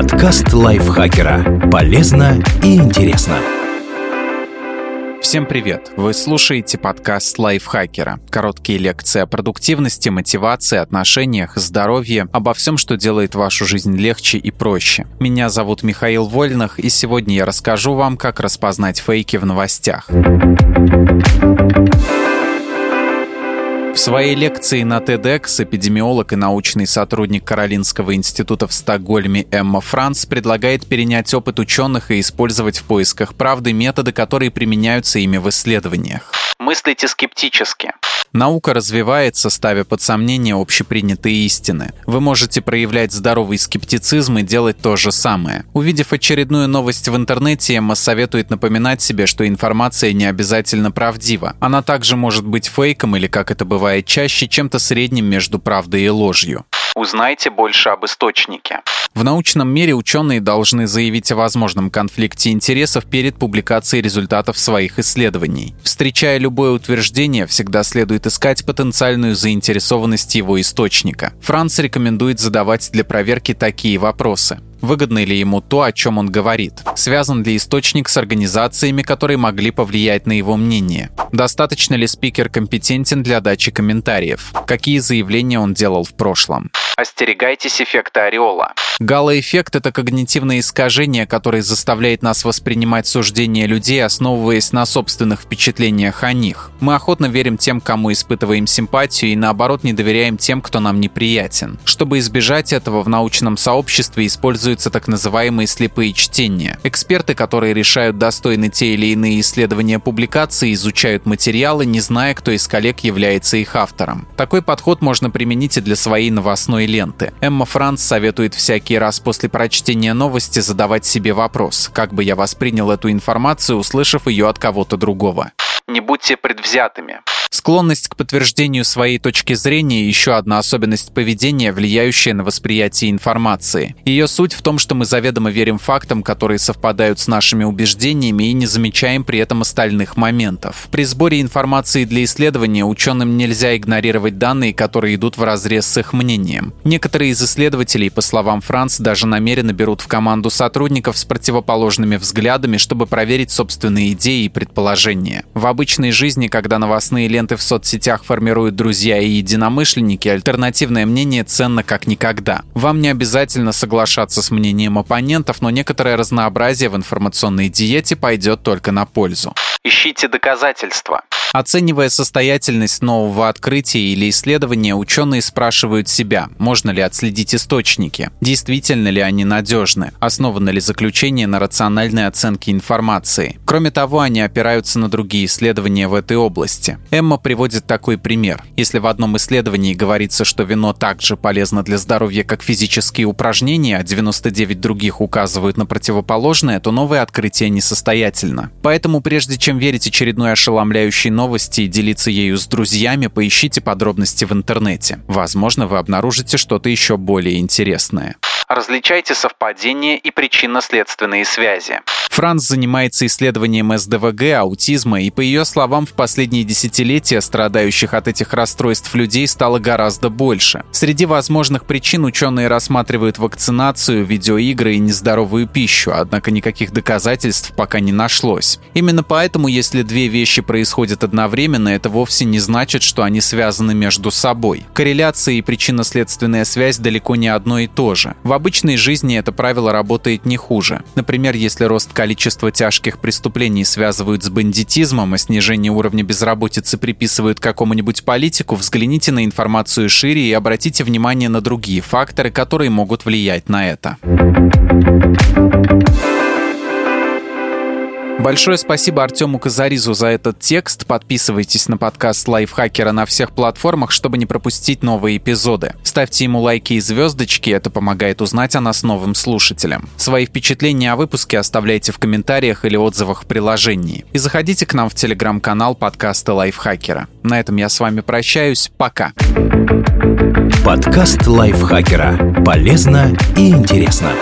Подкаст лайфхакера. Полезно и интересно. Всем привет! Вы слушаете подкаст лайфхакера. Короткие лекции о продуктивности, мотивации, отношениях, здоровье, обо всем, что делает вашу жизнь легче и проще. Меня зовут Михаил Вольных, и сегодня я расскажу вам, как распознать фейки в новостях. В своей лекции на TEDx эпидемиолог и научный сотрудник Каролинского института в Стокгольме Эмма Франц предлагает перенять опыт ученых и использовать в поисках правды методы, которые применяются ими в исследованиях. Мыслите скептически. Наука развивается, ставя под сомнение общепринятые истины. Вы можете проявлять здоровый скептицизм и делать то же самое. Увидев очередную новость в интернете, Эмма советует напоминать себе, что информация не обязательно правдива. Она также может быть фейком или, как это бывает чаще, чем-то средним между правдой и ложью. Узнайте больше об источнике. В научном мире ученые должны заявить о возможном конфликте интересов перед публикацией результатов своих исследований. Встречая любое утверждение, всегда следует искать потенциальную заинтересованность его источника. Франц рекомендует задавать для проверки такие вопросы. Выгодно ли ему то, о чем он говорит? Связан ли источник с организациями, которые могли повлиять на его мнение? Достаточно ли спикер компетентен для дачи комментариев? Какие заявления он делал в прошлом? Остерегайтесь эффекта ореола. Галлоэффект – это когнитивное искажение, которое заставляет нас воспринимать суждения людей, основываясь на собственных впечатлениях о них. Мы охотно верим тем, кому испытываем симпатию, и наоборот не доверяем тем, кто нам неприятен. Чтобы избежать этого, в научном сообществе используются так называемые слепые чтения. Эксперты, которые решают, достойны те или иные исследования публикации, изучают материалы, не зная, кто из коллег является их автором. Такой подход можно применить и для своей новостной ленты. Эмма Франц советует всякий раз после прочтения новости задавать себе вопрос, как бы я воспринял эту информацию, услышав ее от кого-то другого. Не будьте предвзятыми. Склонность к подтверждению своей точки зрения – еще одна особенность поведения, влияющая на восприятие информации. Ее суть в том, что мы заведомо верим фактам, которые совпадают с нашими убеждениями и не замечаем при этом остальных моментов. При сборе информации для исследования ученым нельзя игнорировать данные, которые идут в разрез с их мнением. Некоторые из исследователей, по словам Франц, даже намеренно берут в команду сотрудников с противоположными взглядами, чтобы проверить собственные идеи и предположения. В обычной жизни, когда новостные ленты в соцсетях формируют друзья и единомышленники, альтернативное мнение ценно как никогда. Вам не обязательно соглашаться с мнением оппонентов, но некоторое разнообразие в информационной диете пойдет только на пользу. Ищите доказательства. Оценивая состоятельность нового открытия или исследования, ученые спрашивают себя, можно ли отследить источники, действительно ли они надежны, основано ли заключение на рациональной оценке информации. Кроме того, они опираются на другие исследования в этой области. Эмма приводит такой пример. Если в одном исследовании говорится, что вино также полезно для здоровья, как физические упражнения, а 99 других указывают на противоположное, то новое открытие несостоятельно. Поэтому прежде чем верить очередной ошеломляющей новости и делиться ею с друзьями, поищите подробности в интернете. Возможно, вы обнаружите что-то еще более интересное. Различайте совпадения и причинно-следственные связи. Франц занимается исследованием СДВГ, аутизма, и по ее словам, в последние десятилетия страдающих от этих расстройств людей стало гораздо больше. Среди возможных причин ученые рассматривают вакцинацию, видеоигры и нездоровую пищу, однако никаких доказательств пока не нашлось. Именно поэтому, если две вещи происходят одновременно, это вовсе не значит, что они связаны между собой. Корреляция и причинно-следственная связь далеко не одно и то же. В обычной жизни это правило работает не хуже. Например, если рост количества тяжких преступлений связывают с бандитизмом, а снижение уровня безработицы приписывают какому-нибудь политику, взгляните на информацию шире и обратите внимание на другие факторы, которые могут влиять на это. Большое спасибо Артему Казаризу за этот текст. Подписывайтесь на подкаст Лайфхакера на всех платформах, чтобы не пропустить новые эпизоды. Ставьте ему лайки и звездочки, это помогает узнать о нас новым слушателям. Свои впечатления о выпуске оставляйте в комментариях или отзывах в приложении. И заходите к нам в телеграм-канал подкаста Лайфхакера. На этом я с вами прощаюсь. Пока. Подкаст Лайфхакера. Полезно и интересно.